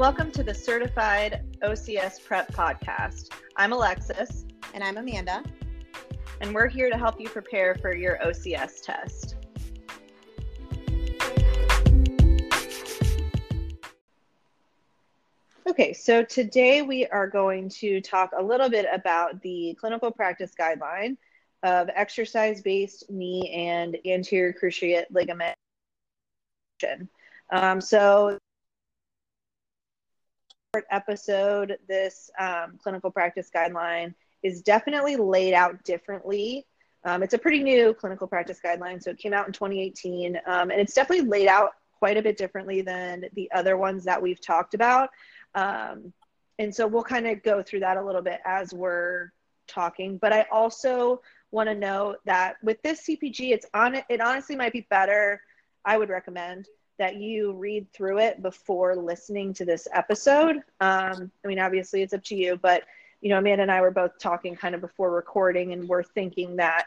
Welcome to the Certified OCS Prep Podcast. I'm Alexis. And I'm Amanda. And we're here to help you prepare for your OCS test. Okay, so today we are going to talk a little bit about the clinical practice guideline of exercise based knee and anterior cruciate ligament. Um, so, episode, this um, clinical practice guideline is definitely laid out differently. Um, it's a pretty new clinical practice guideline, so it came out in 2018, um, and it's definitely laid out quite a bit differently than the other ones that we've talked about. Um, and so we'll kind of go through that a little bit as we're talking. But I also want to note that with this CPG, it's on. It honestly might be better. I would recommend that you read through it before listening to this episode. Um, I mean, obviously, it's up to you, but you know, Amanda and I were both talking kind of before recording, and we're thinking that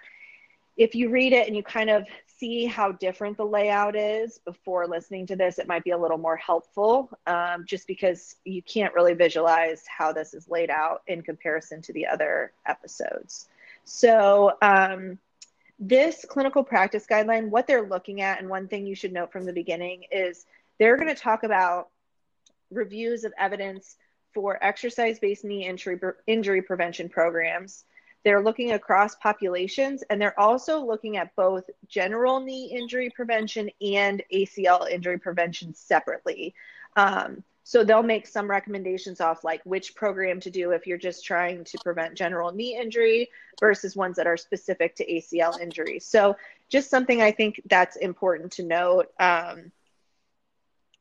if you read it and you kind of see how different the layout is before listening to this, it might be a little more helpful um, just because you can't really visualize how this is laid out in comparison to the other episodes. So, um, this clinical practice guideline, what they're looking at, and one thing you should note from the beginning is they're going to talk about reviews of evidence for exercise based knee injury, injury prevention programs they're looking across populations and they're also looking at both general knee injury prevention and ACL injury prevention separately. Um, so they'll make some recommendations off like which program to do if you're just trying to prevent general knee injury versus ones that are specific to ACL injury. So just something I think that's important to note. Um,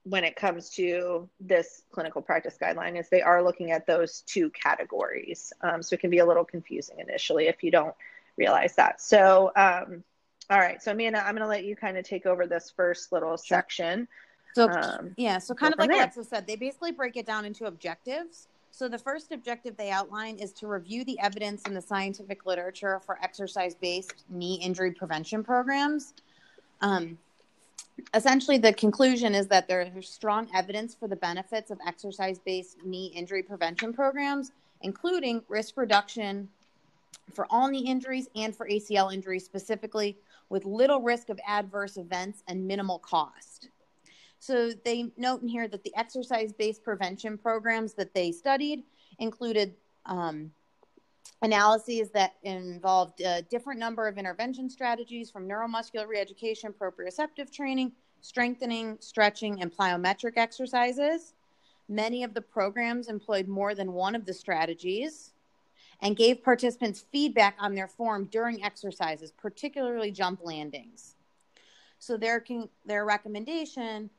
when it comes to this clinical practice guideline is they are looking at those two categories. Um, so it can be a little confusing initially if you don't realize that. So, um, all right. So, Amanda, I'm going to let you kind of take over this first little sure. section. So, um, yeah. So, kind of like there. Alexa said, they basically break it down into objectives. So, the first objective they outline is to review the evidence in the scientific literature for exercise based knee injury prevention programs. Um, essentially the conclusion is that there's strong evidence for the benefits of exercise-based knee injury prevention programs including risk reduction for all knee injuries and for acl injuries specifically with little risk of adverse events and minimal cost so they note in here that the exercise-based prevention programs that they studied included um, analyses that involved a different number of intervention strategies from neuromuscular reeducation, proprioceptive training, strengthening, stretching, and plyometric exercises. Many of the programs employed more than one of the strategies and gave participants feedback on their form during exercises, particularly jump landings. So their their recommendation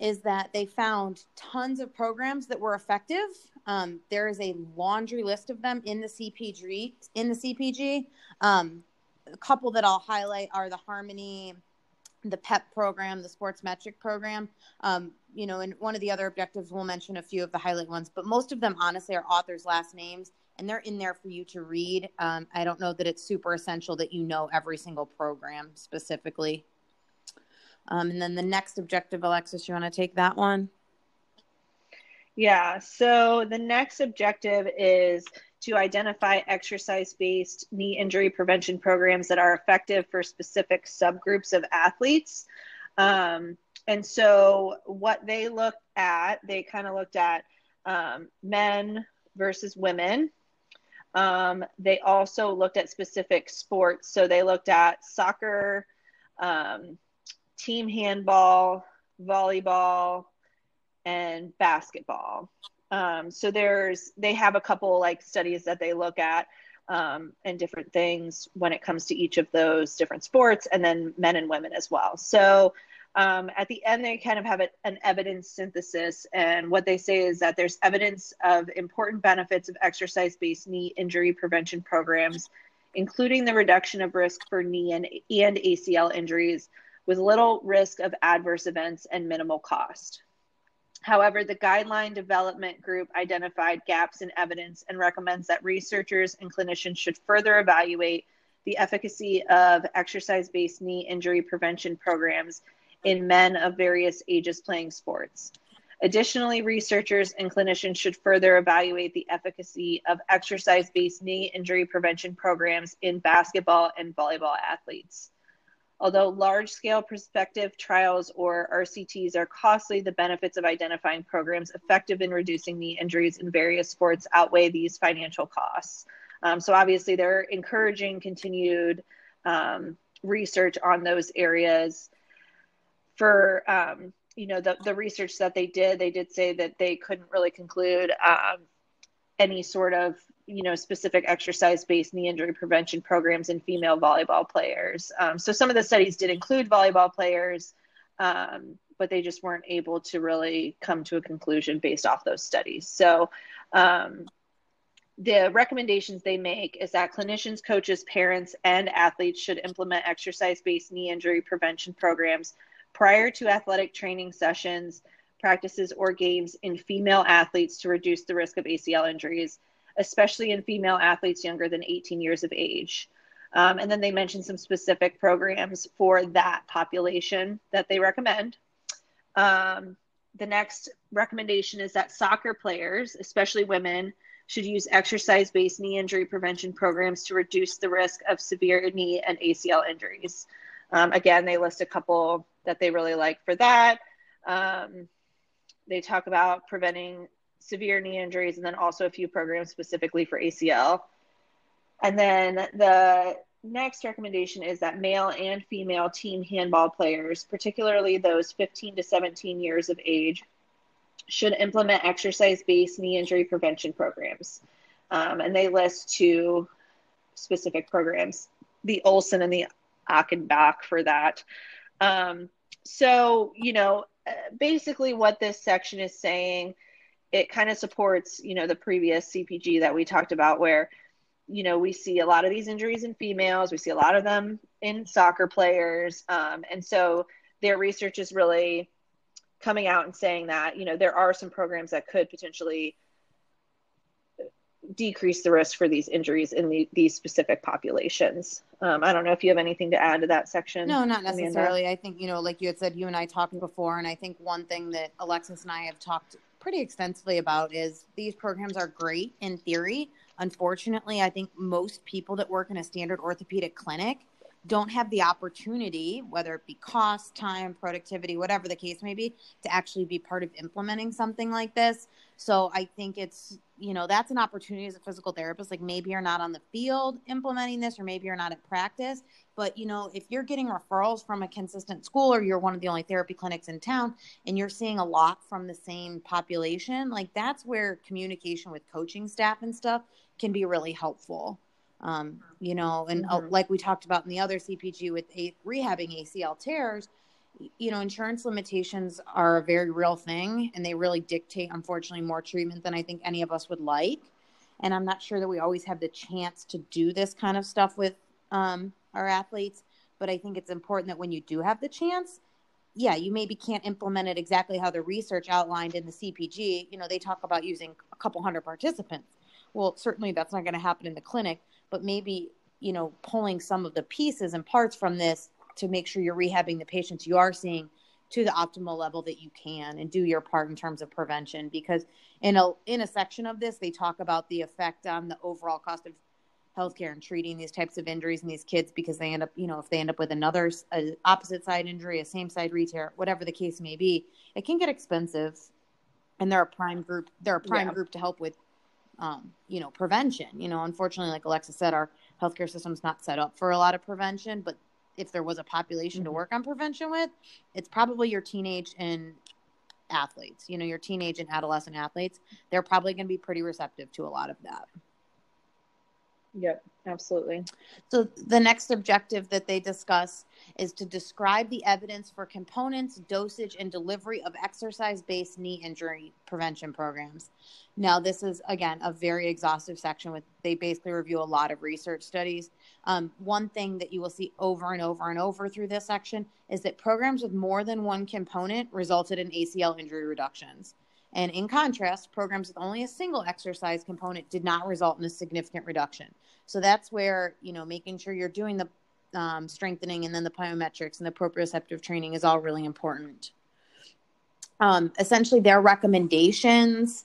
is that they found tons of programs that were effective. Um, there is a laundry list of them in the CPG. In the CPG, um, a couple that I'll highlight are the HarmoKnee, the PEP program, the Sports Metric program. Um, you know, and one of the other objectives, we'll mention a few of the highlight ones, but most of them, honestly, are authors' last names, and they're in there for you to read. Um, I don't know that it's super essential that you know every single program specifically. Um, and then the next objective, Alexis, you want to take that one? Yeah. So the next objective is to identify exercise based knee injury prevention programs that are effective for specific subgroups of athletes. Um, and so what they looked at, they kind of looked at um, men versus women. Um, they also looked at specific sports. So they looked at soccer, um, team handball, volleyball, and basketball. Um, so there's they have a couple like studies that they look at um, and different things when it comes to each of those different sports, and then men and women as well. So um, at the end, they kind of have an evidence synthesis, and what they say is that there's evidence of important benefits of exercise-based knee injury prevention programs, including the reduction of risk for knee and, and ACL injuries with little risk of adverse events and minimal cost. However, the guideline development group identified gaps in evidence and recommends that researchers and clinicians should further evaluate the efficacy of exercise based knee injury prevention programs in men of various ages playing sports. Additionally, researchers and clinicians should further evaluate the efficacy of exercise based knee injury prevention programs in basketball and volleyball athletes. Although large scale prospective trials or RCTs are costly, the benefits of identifying programs effective in reducing knee injuries in various sports outweigh these financial costs. Um, so, obviously, they're encouraging continued um, research on those areas. For um, you know the the research that they did, they did say that they couldn't really conclude um, any sort of you know specific exercise based knee injury prevention programs in female volleyball players. Um, so some of the studies did include volleyball players, um, but they just weren't able to really come to a conclusion based off those studies. So um, the recommendations they make is that clinicians, coaches, parents, and athletes should implement exercise based knee injury prevention programs prior to athletic training sessions, practices, or games in female athletes to reduce the risk of ACL injuries, especially in female athletes younger than 18 years of age. Um, and then they mention some specific programs for that population that they recommend. Um, the next recommendation is that soccer players, especially women, should use exercise based knee injury prevention programs to reduce the risk of severe knee and ACL injuries. Um, again, they list a couple that they really like for that. Um, they talk about preventing severe knee injuries and then also a few programs specifically for ACL. And then the next recommendation is that male and female team handball players, particularly those 15 to 17 years of age, should implement exercise based knee injury prevention programs. Um, and they list two specific programs the Olsen and the Achenbach for that. Um, so, you know, basically what this section is saying, it kind of supports, you know, the previous CPG that we talked about where, you know, we see a lot of these injuries in females, we see a lot of them in soccer players. Um, and so their research is really coming out and saying that, you know, there are some programs that could potentially decrease the risk for these injuries in the, these specific populations. Um, I don't know if you have anything to add to that section. No, not necessarily. Amanda. I think, you know, like you had said, you and I talked before, and I think one thing that Alexis and I have talked pretty extensively about is these programs are great in theory. Unfortunately, I think most people that work in a standard orthopedic clinic don't have the opportunity, whether it be cost, time, productivity, whatever the case may be, to actually be part of implementing something like this. So I think it's, you know, that's an opportunity as a physical therapist. Like maybe you're not on the field implementing this, or maybe you're not at practice. But, you know, if you're getting referrals from a consistent school or you're one of the only therapy clinics in town and you're seeing a lot from the same population, like that's where communication with coaching staff and stuff can be really helpful um, you know, and uh, mm-hmm. uh, like we talked about in the other CPG with a- rehabbing ACL tears, you know, insurance limitations are a very real thing and they really dictate, unfortunately, more treatment than I think any of us would like. And I'm not sure that we always have the chance to do this kind of stuff with um, our athletes. But I think it's important that when you do have the chance, yeah, you maybe can't implement it exactly how the research outlined in the CPG. You know, they talk about using a couple hundred participants. Well, certainly that's not going to happen in the clinic but maybe you know pulling some of the pieces and parts from this to make sure you're rehabbing the patients you are seeing to the optimal level that you can and do your part in terms of prevention because in a in a section of this they talk about the effect on the overall cost of healthcare and treating these types of injuries in these kids because they end up you know if they end up with another a opposite side injury a same side re-tear whatever the case may be it can get expensive and they're a prime group they're a prime yeah. group to help with um, you know, prevention. You know, unfortunately, like Alexa said, our healthcare system's not set up for a lot of prevention. But if there was a population mm-hmm. to work on prevention with, it's probably your teenage and athletes. You know, your teenage and adolescent athletes. They're probably going to be pretty receptive to a lot of that. Yep, absolutely. So the next objective that they discuss is to describe the evidence for components, dosage, and delivery of exercise based knee injury prevention programs. Now, this is again a very exhaustive section with they basically review a lot of research studies. Um, one thing that you will see over and over and over through this section is that programs with more than one component resulted in ACL injury reductions. And in contrast, programs with only a single exercise component did not result in a significant reduction. So that's where, you know, making sure you're doing the um, strengthening and then the plyometrics and the proprioceptive training is all really important. Um, essentially, their recommendations.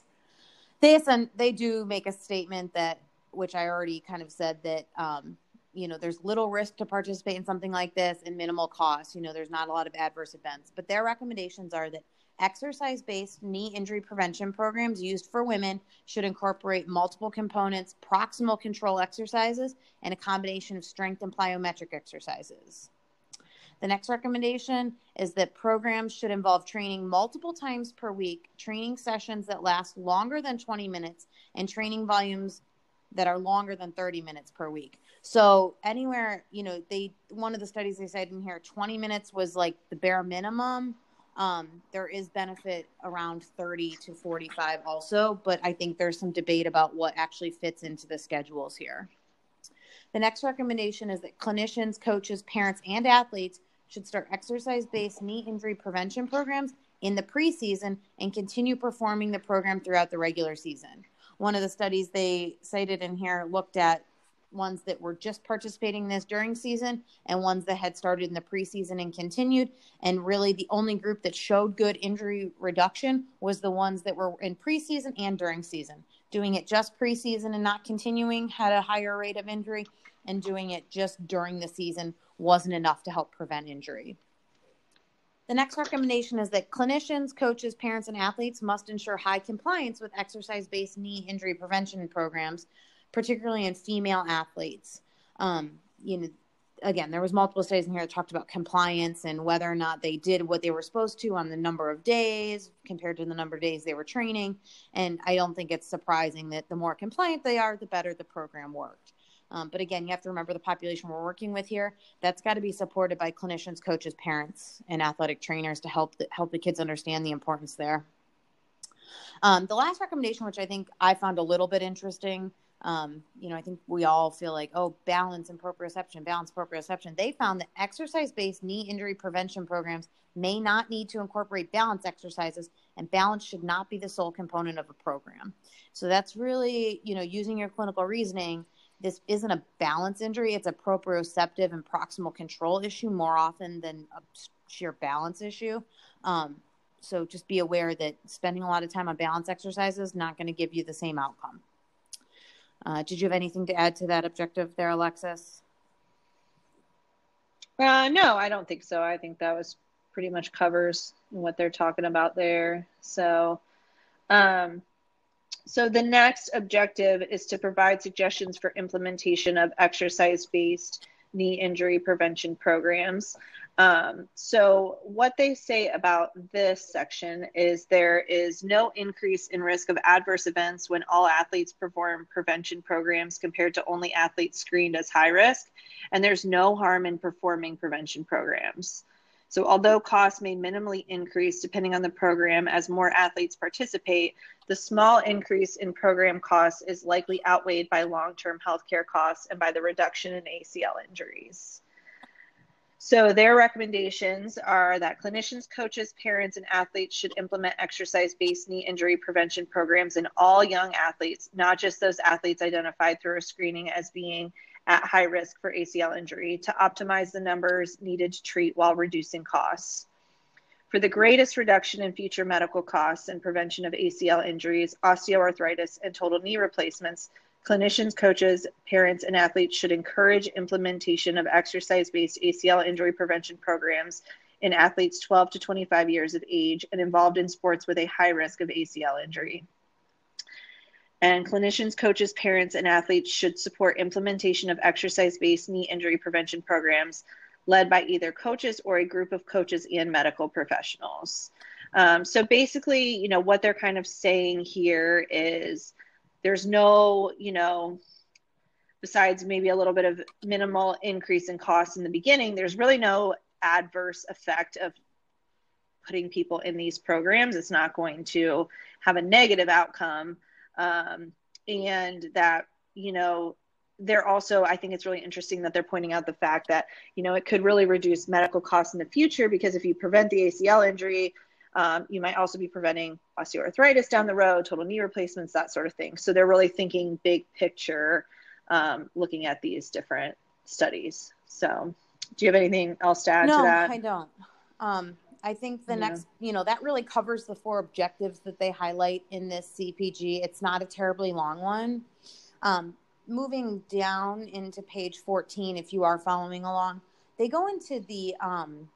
They they do make a statement that, which I already kind of said that um, you know there's little risk to participate in something like this and minimal cost. You know, there's not a lot of adverse events, but their recommendations are that exercise based knee injury prevention programs used for women should incorporate multiple components, proximal control exercises, and a combination of strength and plyometric exercises. The next recommendation is that programs should involve training multiple times per week, training sessions that last longer than 20 minutes, and training volumes that are longer than 30 minutes per week. So anywhere, you know, they one of the studies they cited in here, 20 minutes was like the bare minimum. Um, there is benefit around 30 to 45 also, but I think there's some debate about what actually fits into the schedules here. The next recommendation is that clinicians, coaches, parents, and athletes should start exercise based knee injury prevention programs in the preseason and continue performing the program throughout the regular season. One of the studies they cited in here looked at ones that were just participating in this during season and ones that had started in the preseason and continued. And really, the only group that showed good injury reduction was the ones that were in preseason and during season. Doing it just preseason and not continuing had a higher rate of injury, and doing it just during the season wasn't enough to help prevent injury. The next recommendation is that clinicians, coaches, parents, and athletes must ensure high compliance with exercise based knee injury prevention programs, particularly in female athletes. Um, you know, again, there was multiple studies in here that talked about compliance and whether or not they did what they were supposed to on the number of days compared to the number of days they were training. And I don't think it's surprising that the more compliant they are, the better the program worked. Um, but again, you have to remember the population we're working with here. That's got to be supported by clinicians, coaches, parents, and athletic trainers to help the, help the kids understand the importance there. Um, the last recommendation, which I think I found a little bit interesting, um, you know, I think we all feel like, oh, balance and proprioception, balance, proprioception. They found that exercise based knee injury prevention programs may not need to incorporate balance exercises, and balance should not be the sole component of a program. So that's really, you know, using your clinical reasoning this isn't a balance injury, it's a proprioceptive and proximal control issue more often than a sheer balance issue. Um, so just be aware that spending a lot of time on balance exercises is not going to give you the same outcome. Uh, did you have anything to add to that objective there, Alexis? Uh, no, I don't think so. I think that was pretty much covers what they're talking about there. So, um, so the next objective is to provide suggestions for implementation of exercise-based knee injury prevention programs. Um, so what they say about this section is there is no increase in risk of adverse events when all athletes perform prevention programs compared to only athletes screened as high risk, and there's no harm in performing prevention programs. So, although costs may minimally increase depending on the program as more athletes participate, the small increase in program costs is likely outweighed by long term healthcare costs and by the reduction in ACL injuries. So, their recommendations are that clinicians, coaches, parents, and athletes should implement exercise based knee injury prevention programs in all young athletes, not just those athletes identified through a screening as being at high risk for ACL injury to optimize the numbers needed to treat while reducing costs. For the greatest reduction in future medical costs and prevention of ACL injuries, osteoarthritis, and total knee replacements, clinicians, coaches, parents, and athletes should encourage implementation of exercise based ACL injury prevention programs in athletes 12 to 25 years of age and involved in sports with a high risk of ACL injury. And clinicians, coaches, parents, and athletes should support implementation of exercise based knee injury prevention programs led by either coaches or a group of coaches and medical professionals. Um, so basically, you know, what they're kind of saying here is there's no, you know, besides maybe a little bit of minimal increase in costs in the beginning, there's really no adverse effect of putting people in these programs. It's not going to have a negative outcome um, and that you know they're also i think it's really interesting that they're pointing out the fact that you know it could really reduce medical costs in the future because if you prevent the acl injury um, you might also be preventing osteoarthritis down the road total knee replacements that sort of thing so they're really thinking big picture um, looking at these different studies so do you have anything else to add no, to that No, i don't um, I think the yeah. next, you know, that really covers the four objectives that they highlight in this CPG. It's not a terribly long one. Um, moving down into page 14, if you are following along, they go into the um,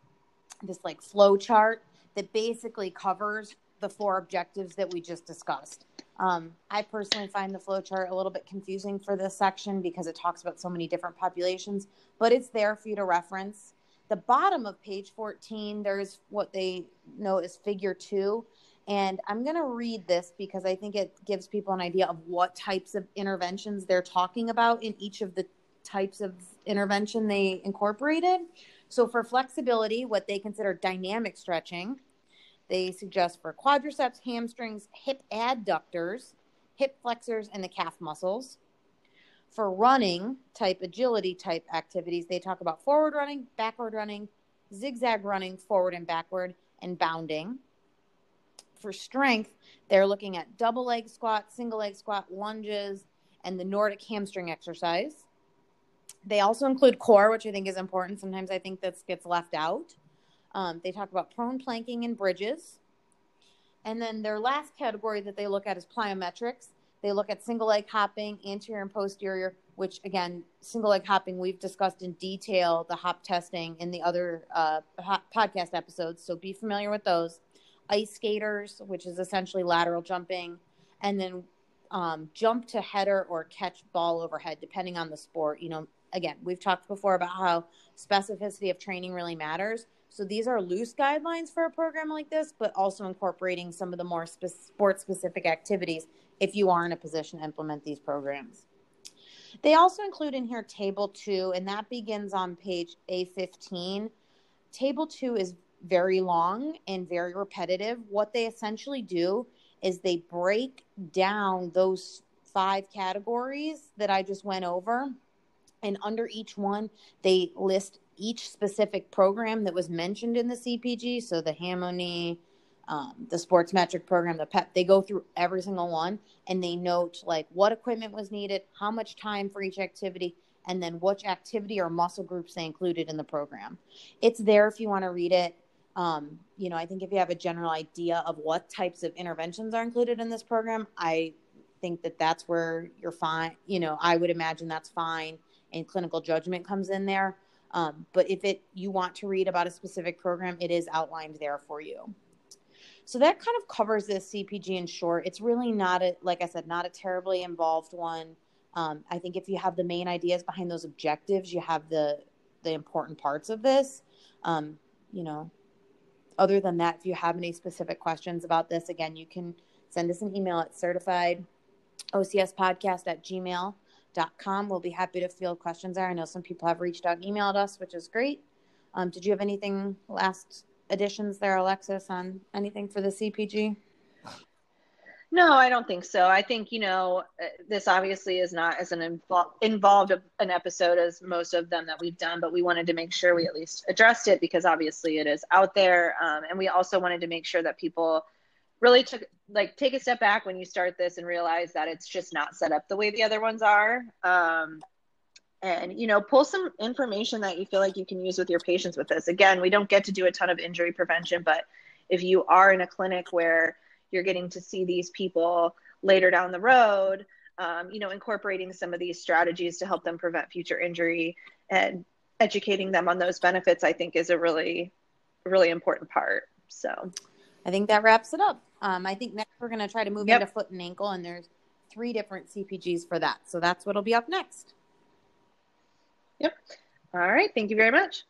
this like flow chart that basically covers the four objectives that we just discussed. Um, I personally find the flow chart a little bit confusing for this section because it talks about so many different populations, but it's there for you to reference. The bottom of page 14, there's what they know as figure two. And I'm going to read this because I think it gives people an idea of what types of interventions they're talking about in each of the types of intervention they incorporated. So, for flexibility, what they consider dynamic stretching, they suggest for quadriceps, hamstrings, hip adductors, hip flexors, and the calf muscles. For running type, agility type activities, they talk about forward running, backward running, zigzag running, forward and backward, and bounding. For strength, they're looking at double leg squat, single leg squat, lunges, and the Nordic hamstring exercise. They also include core, which I think is important. Sometimes I think this gets left out. Um, they talk about prone planking and bridges. And then their last category that they look at is plyometrics. They look at single leg hopping, anterior and posterior, which again, single leg hopping, we've discussed in detail the hop testing in the other uh, podcast episodes. So be familiar with those. Ice skaters, which is essentially lateral jumping, and then um, jump to header or catch ball overhead, depending on the sport. You know, again, we've talked before about how specificity of training really matters. So these are loose guidelines for a program like this, but also incorporating some of the more spe- sport specific activities if you are in a position to implement these programs. They also include in here table two, and that begins on page A15. Table two is very long and very repetitive. What they essentially do is they break down those five categories that I just went over and under each one, they list each specific program that was mentioned in the CPG. So the HarmoKnee, um, the sports metric program, the PEP, they go through every single one and they note like what equipment was needed, how much time for each activity, and then which activity or muscle groups they included in the program. It's there if you want to read it. Um, you know, I think if you have a general idea of what types of interventions are included in this program, I think that that's where you're fine. You know, I would imagine that's fine and clinical judgment comes in there. Um, but if it you want to read about a specific program, it is outlined there for you. So that kind of covers this CPG in short. It's really not a like I said, not a terribly involved one. Um, I think if you have the main ideas behind those objectives, you have the the important parts of this. Um, you know, other than that, if you have any specific questions about this, again, you can send us an email at certified OCS podcast at gmail com. We'll be happy to field questions there. I know some people have reached out emailed us, which is great. Um, did you have anything last additions there, Alexis, on anything for the CPG? No, I don't think so. I think you know this obviously is not as an invo- involved an episode as most of them that we've done, but we wanted to make sure we at least addressed it because obviously it is out there, um, and we also wanted to make sure that people really took like take a step back when you start this and realize that it's just not set up the way the other ones are. Um, and you know pull some information that you feel like you can use with your patients with this. Again we don't get to do a ton of injury prevention but if you are in a clinic where you're getting to see these people later down the road um, you know incorporating some of these strategies to help them prevent future injury and educating them on those benefits i think is a really really important part. So I think that wraps it up. Um, I think next we're going to try to move yep. into foot and ankle, and there's three different CPGs for that. So that's what'll be up next. Yep. All right. Thank you very much.